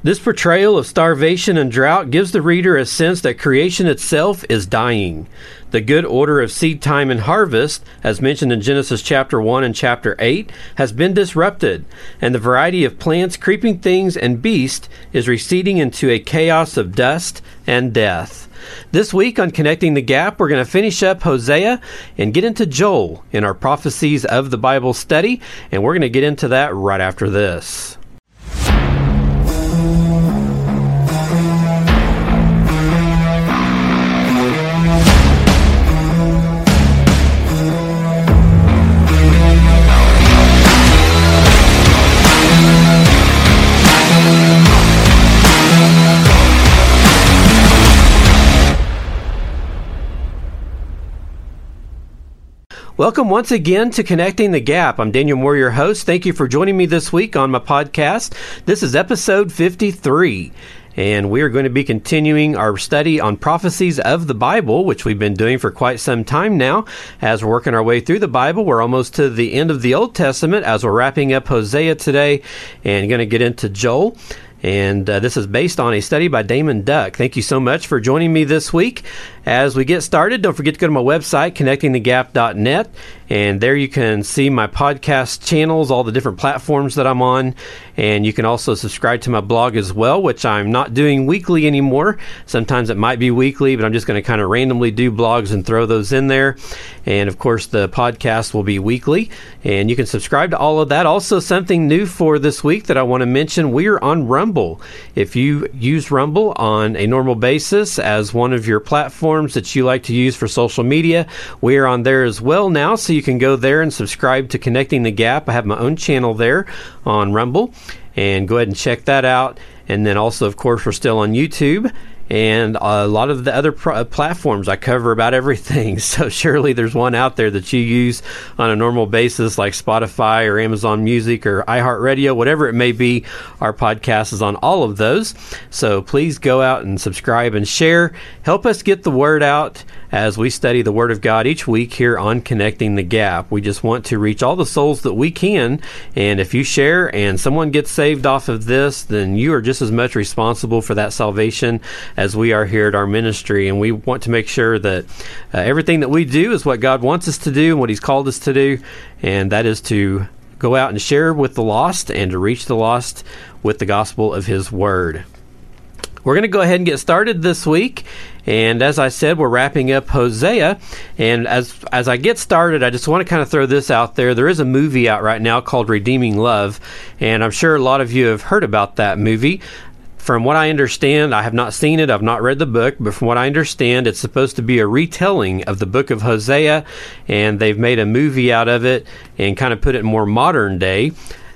This portrayal of starvation and drought gives the reader a sense that creation itself is dying. The good order of seed time and harvest, as mentioned in Genesis chapter 1 and chapter 8, has been disrupted, and the variety of plants, creeping things, and beasts is receding into a chaos of dust and death. This week on Connecting the Gap, we're going to finish up Hosea and get into Joel in our Prophecies of the Bible study, and we're going to get into that right after this. Welcome once again to Connecting the Gap. I'm Daniel Moore, your host. Thank you for joining me this week on my podcast. This is episode 53. And we are going to be continuing our study on prophecies of the Bible, which we've been doing for quite some time now. As we're working our way through the Bible, we're almost to the end of the Old Testament as we're wrapping up Hosea today and going to get into Joel. And uh, this is based on a study by Damon Duck. Thank you so much for joining me this week. As we get started, don't forget to go to my website, connectingthegap.net, and there you can see my podcast channels, all the different platforms that I'm on, and you can also subscribe to my blog as well, which I'm not doing weekly anymore. Sometimes it might be weekly, but I'm just going to kind of randomly do blogs and throw those in there. And of course, the podcast will be weekly, and you can subscribe to all of that. Also, something new for this week that I want to mention we're on Rumble. If you use Rumble on a normal basis as one of your platforms, platforms that you like to use for social media. We are on there as well now, so you can go there and subscribe to Connecting the Gap. I have my own channel there on Rumble, and go ahead and check that out. And then also, of course, we're still on YouTube and a lot of the other uh, platforms I cover about everything. So surely there's one out there that you use on a normal basis, like Spotify or Amazon Music or iHeartRadio, whatever it may be. Our podcast is on all of those. So please go out and subscribe and share. Help us get the word out as we study the Word of God each week here on Connecting the Gap. We just want to reach all the souls that we can. And if you share and someone gets saved off of this, then you are just as much responsible for that salvation as we are here at our ministry. And we want to make sure that uh, everything that we do is what God wants us to do and what He's called us to do. And that is to go out and share with the lost and to reach the lost with the gospel of His Word. We're going to go ahead and get started this week. And as I said, we're wrapping up Hosea. And as as I get started, I just want to kind of throw this out there. There is a movie out right now called Redeeming Love, and I'm sure a lot of you have heard about that movie. From what I understand, I have not seen it, I've not read the book, but from what I understand, it's supposed to be a retelling of the book of Hosea, and they've made a movie out of it and kind of put it more modern day.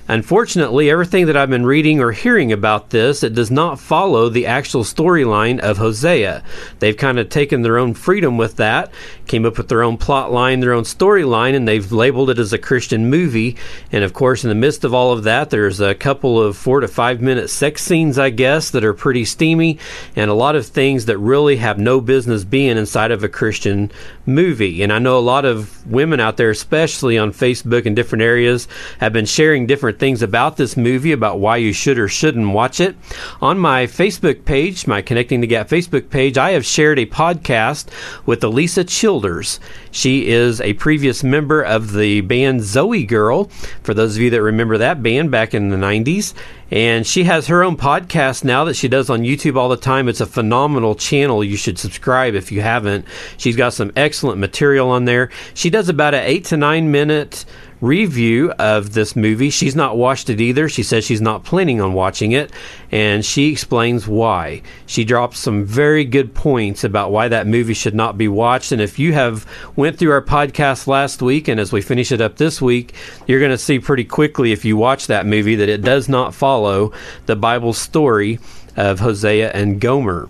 Unfortunately, everything that I've been reading or hearing about this, it does not follow the actual storyline of Hosea. They've kind of taken their own freedom with that, came up with their own plot line, their own storyline, and they've labeled it as a Christian movie. And of course, in the midst of all of that, there's a couple of four to five minute sex scenes, I guess, that are pretty steamy, and a lot of things that really have no business being inside of a Christian movie. And I know a lot of women out there, especially on Facebook and different areas, have been sharing different things about this movie, about why you should or shouldn't watch it. On my Facebook page, my Connecting the Gap Facebook page, I have shared a podcast with Alisa Childers. She is a previous member of the band Zoe Girl, for those of you that remember that band back in the 90s. And she has her own podcast now that she does on YouTube all the time. It's a phenomenal channel. You should subscribe if you haven't. She's got some excellent material on there. She does about an eight to nine minute review of this movie. She's not watched it either. She says she's not planning on watching it, and she explains why. She drops some very good points about why that movie should not be watched. And if you have went through our podcast last week and as we finish it up this week, you're going to see pretty quickly if you watch that movie that it does not follow the Bible story of Hosea and Gomer.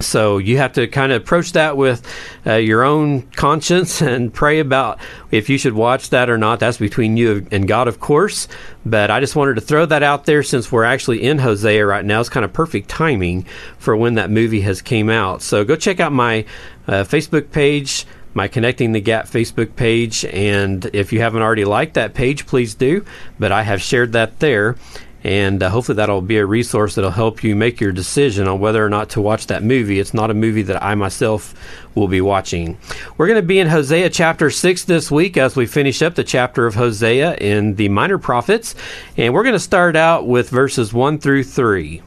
So you have to kind of approach that with uh, your own conscience and pray about if you should watch that or not. That's between you and God, of course. But I just wanted to throw that out there since we're actually in Hosea right now. It's kind of perfect timing for when that movie has came out. So go check out my uh, Facebook page my Connecting the Gap Facebook page. And if you haven't already liked that page, please do. But I have shared that there. And uh, hopefully that'll be a resource that'll help you make your decision on whether or not to watch that movie. It's not a movie that I myself will be watching. We're going to be in Hosea chapter 6 this week as we finish up the chapter of Hosea in the Minor Prophets, and we're going to start out with verses 1 through 3.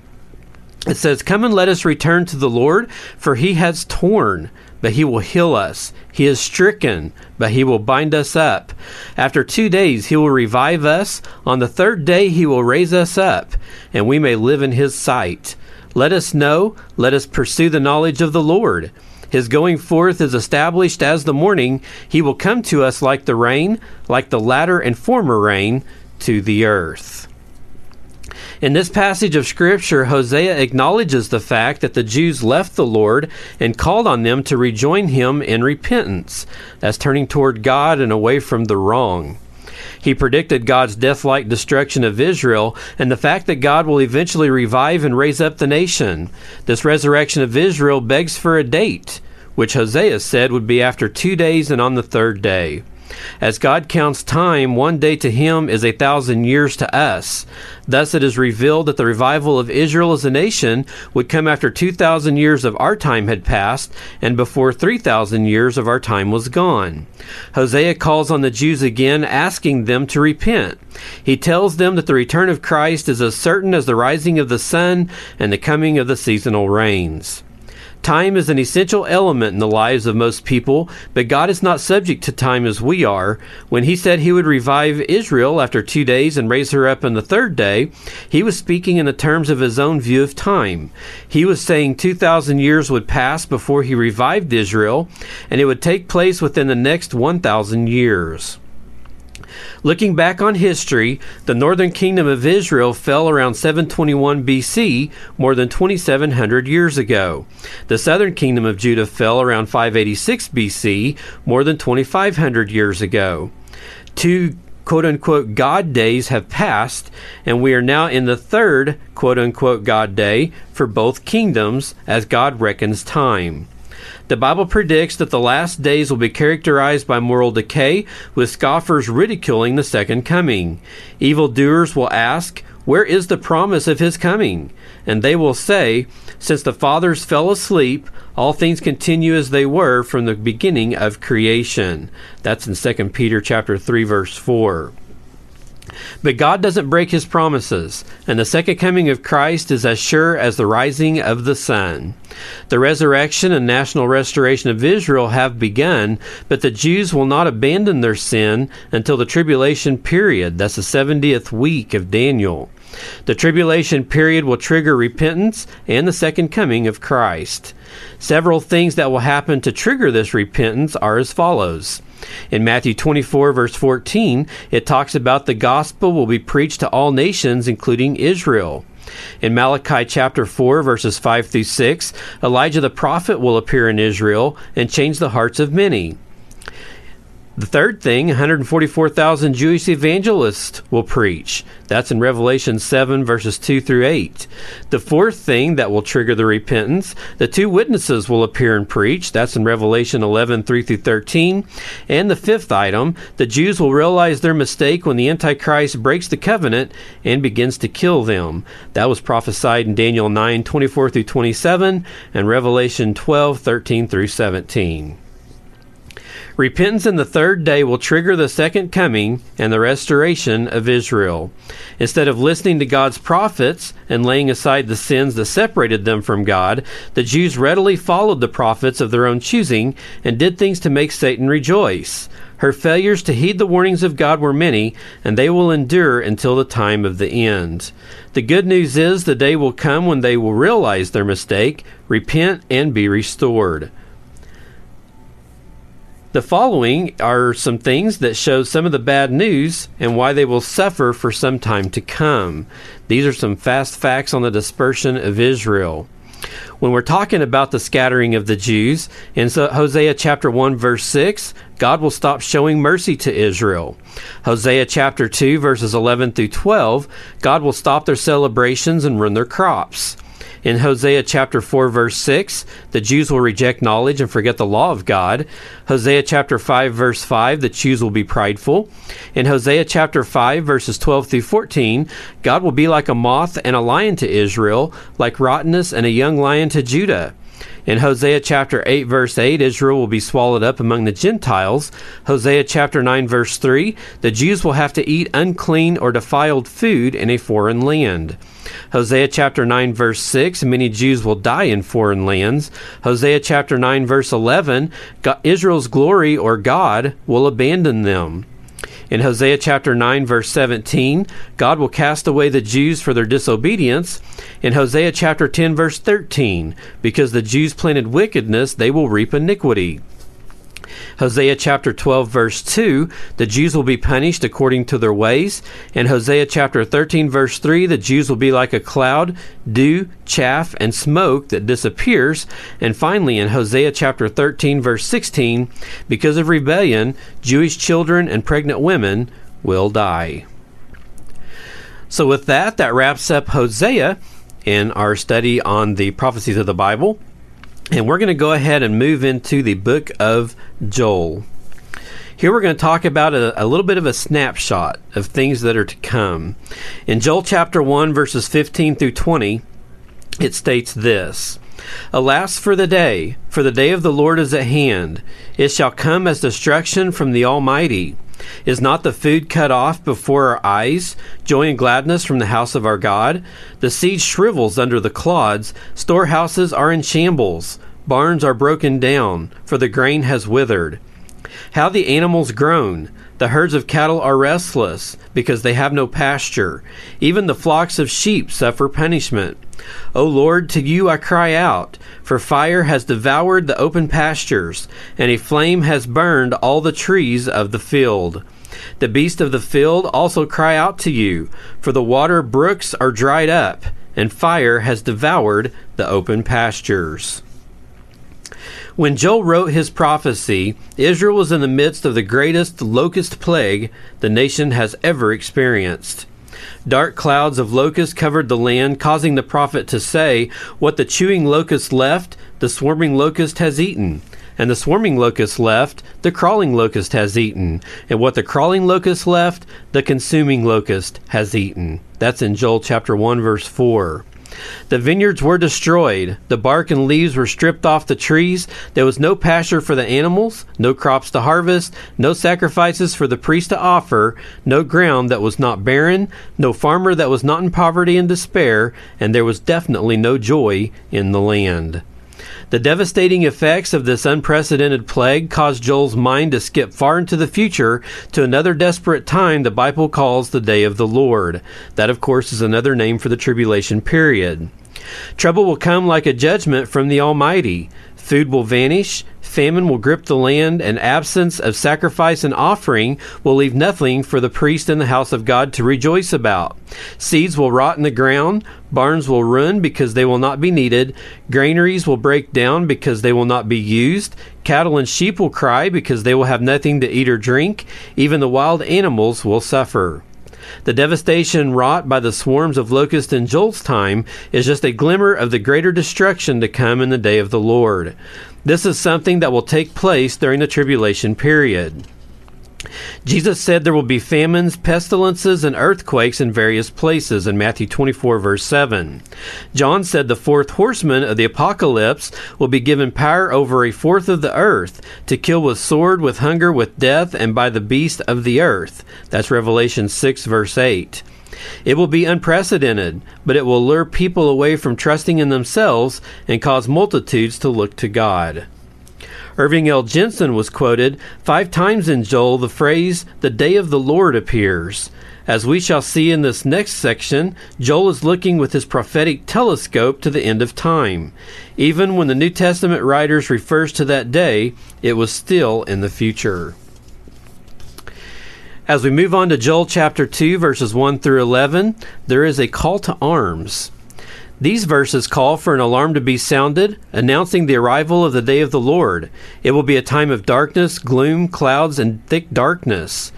It says, Come and let us return to the Lord, for he has torn but he will heal us. He is stricken, but he will bind us up. After two days, he will revive us. On the third day, he will raise us up, and we may live in his sight. Let us know, let us pursue the knowledge of the Lord. His going forth is established as the morning. He will come to us like the rain, like the latter and former rain to the earth. In this passage of Scripture, Hosea acknowledges the fact that the Jews left the Lord and called on them to rejoin him in repentance. That's turning toward God and away from the wrong. He predicted God's death like destruction of Israel and the fact that God will eventually revive and raise up the nation. This resurrection of Israel begs for a date, which Hosea said would be after two days and on the third day. As God counts time, one day to him is a thousand years to us. Thus it is revealed that the revival of Israel as a nation would come after 2,000 years of our time had passed and before 3,000 years of our time was gone. Hosea calls on the Jews again, asking them to repent. He tells them that the return of Christ is as certain as the rising of the sun and the coming of the seasonal rains. Time is an essential element in the lives of most people, but God is not subject to time as we are. When He said He would revive Israel after two days and raise her up on the third day, He was speaking in the terms of His own view of time. He was saying 2,000 years would pass before He revived Israel, and it would take place within the next 1,000 years. Looking back on history, the northern kingdom of Israel fell around 721 BC, more than 2,700 years ago. The southern kingdom of Judah fell around 586 BC, more than 2,500 years ago. Two quote unquote God days have passed, and we are now in the third quote unquote God day for both kingdoms as God reckons time. The Bible predicts that the last days will be characterized by moral decay, with scoffers ridiculing the second coming. Evildoers will ask, Where is the promise of his coming? And they will say, Since the fathers fell asleep, all things continue as they were from the beginning of creation. That's in 2 Peter chapter 3 verse 4. But God doesn't break his promises, and the second coming of Christ is as sure as the rising of the sun. The resurrection and national restoration of Israel have begun, but the Jews will not abandon their sin until the tribulation period. That's the 70th week of Daniel. The tribulation period will trigger repentance and the second coming of Christ. Several things that will happen to trigger this repentance are as follows. In Matthew 24, verse 14, it talks about the gospel will be preached to all nations, including Israel. In Malachi chapter 4, verses 5 through 6, Elijah the prophet will appear in Israel and change the hearts of many. The third thing, 144,000 Jewish evangelists will preach. That's in Revelation 7, verses 2 through 8. The fourth thing that will trigger the repentance, the two witnesses will appear and preach. That's in Revelation 11, 3 through 13. And the fifth item, the Jews will realize their mistake when the Antichrist breaks the covenant and begins to kill them. That was prophesied in Daniel 9, 24 through 27, and Revelation 12, 13 through 17. Repentance in the third day will trigger the second coming and the restoration of Israel. Instead of listening to God's prophets and laying aside the sins that separated them from God, the Jews readily followed the prophets of their own choosing and did things to make Satan rejoice. Her failures to heed the warnings of God were many, and they will endure until the time of the end. The good news is the day will come when they will realize their mistake, repent, and be restored. The following are some things that show some of the bad news and why they will suffer for some time to come. These are some fast facts on the dispersion of Israel. When we're talking about the scattering of the Jews, in Hosea chapter 1 verse 6, God will stop showing mercy to Israel. Hosea chapter 2 verses 11 through 12, God will stop their celebrations and ruin their crops. In Hosea chapter 4 verse 6, the Jews will reject knowledge and forget the law of God. Hosea chapter 5 verse 5, the Jews will be prideful. In Hosea chapter 5 verses 12 through 14, God will be like a moth and a lion to Israel, like rottenness and a young lion to Judah. In Hosea chapter 8, verse 8, Israel will be swallowed up among the Gentiles. Hosea chapter 9, verse 3, the Jews will have to eat unclean or defiled food in a foreign land. Hosea chapter 9, verse 6, many Jews will die in foreign lands. Hosea chapter 9, verse 11, Israel's glory or God will abandon them. In Hosea chapter 9, verse 17, God will cast away the Jews for their disobedience. In Hosea chapter 10, verse 13, because the Jews planted wickedness, they will reap iniquity. Hosea chapter 12, verse 2, the Jews will be punished according to their ways. And Hosea chapter 13, verse 3, the Jews will be like a cloud, dew, chaff, and smoke that disappears. And finally, in Hosea chapter 13, verse 16, because of rebellion, Jewish children and pregnant women will die. So, with that, that wraps up Hosea in our study on the prophecies of the Bible. And we're going to go ahead and move into the book of Joel. Here we're going to talk about a, a, little bit of a snapshot of things that are to come. In Joel chapter 1, verses 15 through 20, it states this Alas for the day, for the day of the Lord is at hand. It shall come as destruction from the Almighty. Is not the food cut off before our eyes, joy and gladness from the house of our God? The seed shrivels under the clods, storehouses are in shambles, barns are broken down, for the grain has withered. How the animals groan! The herds of cattle are restless, because they have no pasture. Even the flocks of sheep suffer punishment. O Lord, to you I cry out, for fire has devoured the open pastures, and a flame has burned all the trees of the field. The beasts of the field also cry out to you, for the water brooks are dried up, and fire has devoured the open pastures. When Joel wrote his prophecy, Israel was in the midst of the greatest locust plague the nation has ever experienced. Dark clouds of locusts covered the land, causing the prophet to say, What the chewing locust left, the swarming locust has eaten. And the swarming locust left, the crawling locust has eaten. And what the crawling locust left, the consuming locust has eaten. That's in Joel chapter 1, verse 4. The vineyards were destroyed. The bark and leaves were stripped off the trees. There was no pasture for the animals, no crops to harvest, no sacrifices for the priest to offer, no ground that was not barren, no farmer that was not in poverty and despair, and there was definitely no joy in the land. The devastating effects of this unprecedented plague caused Joel's mind to skip far into the future to another desperate time the Bible calls the day of the Lord. That, of course, is another name for the tribulation period. Trouble will come like a judgment from the Almighty. Food will vanish, famine will grip the land, and absence of sacrifice and offering will leave nothing for the priest in the house of God to rejoice about. Seeds will rot in the ground, barns will ruin because they will not be needed, granaries will break down because they will not be used, cattle and sheep will cry because they will have nothing to eat or drink, even the wild animals will suffer. The devastation wrought by the swarms of locusts in Joel's time is just a glimmer of the greater destruction to come in the day of the Lord. This is something that will take place during the tribulation period. Jesus said there will be famines, pestilences, and earthquakes in various places in Matthew 24, verse 7. John said the fourth horseman of the apocalypse will be given power over a fourth of the earth to kill with sword, with hunger, with death, and by the beast of the earth. That's Revelation 6, verse 8. It will be unprecedented, but it will lure people away from trusting in themselves and cause multitudes to look to God. Irving L. Jensen was quoted five times in Joel the phrase, the day of the Lord appears. As we shall see in this next section, Joel is looking with his prophetic telescope to the end of time. Even when the New Testament writers refers to that day, it was still in the future. As we move on to Joel chapter 2, verses 1 through 11, there is a call to arms. These verses call for an alarm to be sounded, announcing the arrival of the day of the Lord. It will be a time of darkness, gloom, clouds, and thick darkness.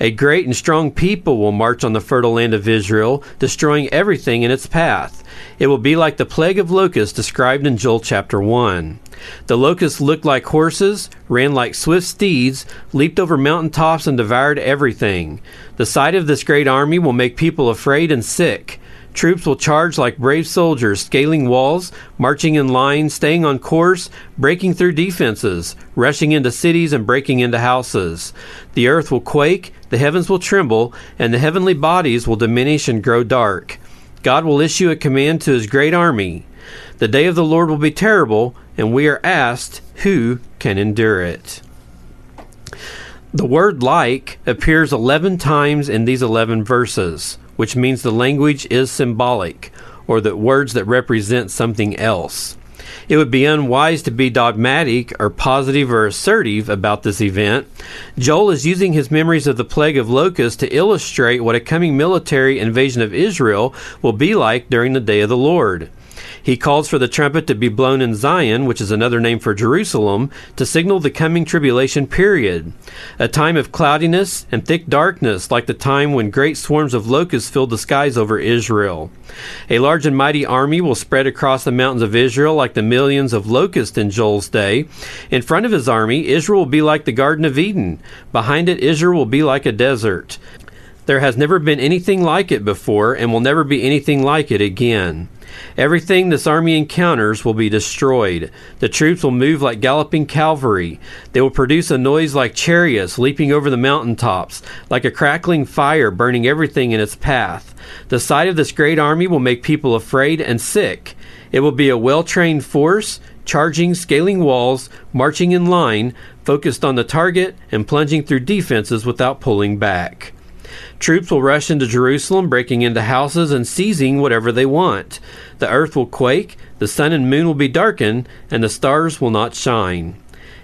A great and strong people will march on the fertile land of Israel, destroying everything in its path. It will be like the plague of locusts described in Joel chapter 1. The locusts looked like horses, ran like swift steeds, leaped over mountain tops, and devoured everything. The sight of this great army will make people afraid and sick. Troops will charge like brave soldiers, scaling walls, marching in line, staying on course, breaking through defenses, rushing into cities and breaking into houses. The earth will quake, the heavens will tremble, and the heavenly bodies will diminish and grow dark. God will issue a command to his great army. The day of the Lord will be terrible, and we are asked, Who can endure it? The word like appears 11 times in these 11 verses which means the language is symbolic, or that words that represent something else. It would be unwise to be dogmatic or positive or assertive about this event. Joel is using his memories of the plague of locusts to illustrate what a coming military invasion of Israel will be like during the day of the Lord. He calls for the trumpet to be blown in Zion, which is another name for Jerusalem, to signal the coming tribulation period. A time of cloudiness and thick darkness, like the time when great swarms of locusts filled the skies over Israel. A large and mighty army will spread across the mountains of Israel like the millions of locusts in Joel's day. In front of his army, Israel will be like the Garden of Eden. Behind it, Israel will be like a desert. There has never been anything like it before and will never be anything like it again. Everything this army encounters will be destroyed. The troops will move like galloping cavalry. They will produce a noise like chariots leaping over the mountain tops, like a crackling fire burning everything in its path. The sight of this great army will make people afraid and sick. It will be a well trained force, charging, scaling walls, marching in line, focused on the target, and plunging through defenses without pulling back. Troops will rush into Jerusalem, breaking into houses and seizing whatever they want. The earth will quake, the sun and moon will be darkened, and the stars will not shine.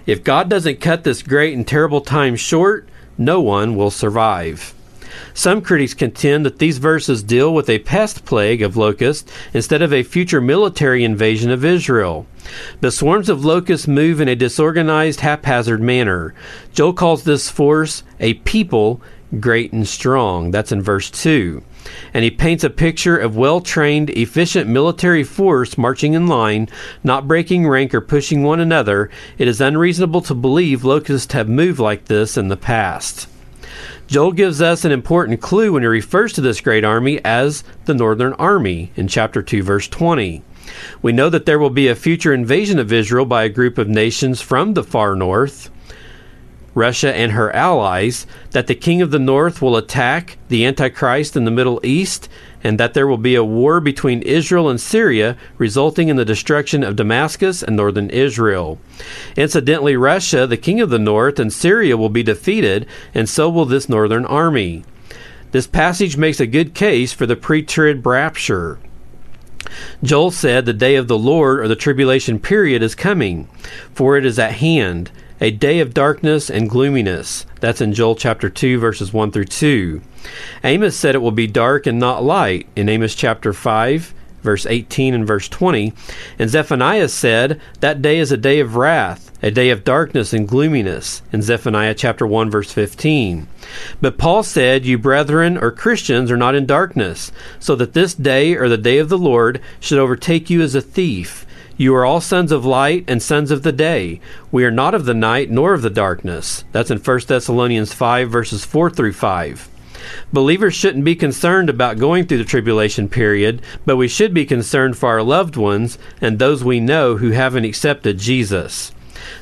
If God doesn't cut this great and terrible time short, no one will survive. Some critics contend that these verses deal with a pest plague of locusts instead of a future military invasion of Israel. The swarms of locusts move in a disorganized, haphazard manner. Joel calls this force a people great and strong. That's in verse 2. And he paints a picture of well trained, efficient military force marching in line, not breaking rank or pushing one another. It is unreasonable to believe locusts have moved like this in the past. Joel gives us an important clue when he refers to this great army as the Northern Army in chapter 2, verse 20. We know that there will be a future invasion of Israel by a group of nations from the far north. Russia and her allies, that the king of the north will attack the Antichrist in the Middle East, and that there will be a war between Israel and Syria, resulting in the destruction of Damascus and northern Israel. Incidentally, Russia, the king of the north, and Syria will be defeated, and so will this northern army. This passage makes a good case for the pre trib rapture. Joel said the day of the Lord or the tribulation period is coming, for it is at hand a day of darkness and gloominess. That's in Joel chapter 2, verses 1 through 2. Amos said it will be dark and not light in Amos chapter 5, verse 18 and verse 20. And Zephaniah said, That day is a day of wrath, a day of darkness and gloominess, in Zephaniah chapter 1, verse 15. But Paul said, You brethren or Christians are not in darkness, so that this day or the day of the Lord should overtake you as a thief. You are all sons of light and sons of the day. We are not of the night nor of the darkness. That's in 1 Thessalonians 5, verses 4 through 5. Believers shouldn't be concerned about going through the tribulation period, but we should be concerned for our loved ones and those we know who haven't accepted Jesus.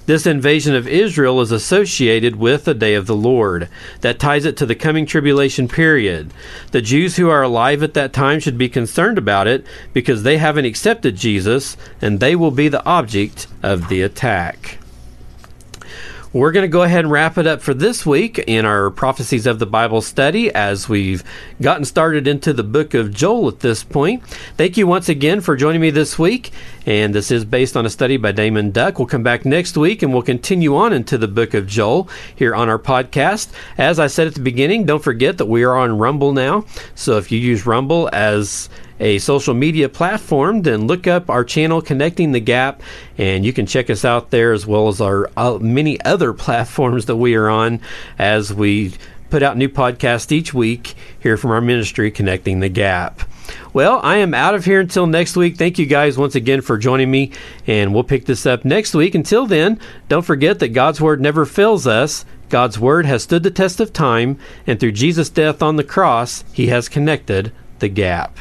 This invasion of Israel is associated with the day of the Lord. That ties it to the coming tribulation period. The Jews who are alive at that time should be concerned about it because they haven't accepted Jesus and they will be the object of the attack. We're going to go ahead and wrap it up for this week in our Prophecies of the Bible study as we've gotten started into the book of Joel at this point. Thank you once again for joining me this week. And this is based on a study by Damon Duck. We'll come back next week and we'll continue on into the book of Joel here on our podcast. As I said at the beginning, don't forget that we are on Rumble now. So if you use Rumble as a social media platform, then look up our channel, Connecting the Gap, and you can check us out there as well as our uh, many other platforms that we are on as we put out new podcasts each week here from our ministry, Connecting the Gap. Well, I am out of here until next week. Thank you guys once again for joining me, and we'll pick this up next week. Until then, don't forget that God's Word never fails us. God's Word has stood the test of time, and through Jesus' death on the cross, He has connected the gap.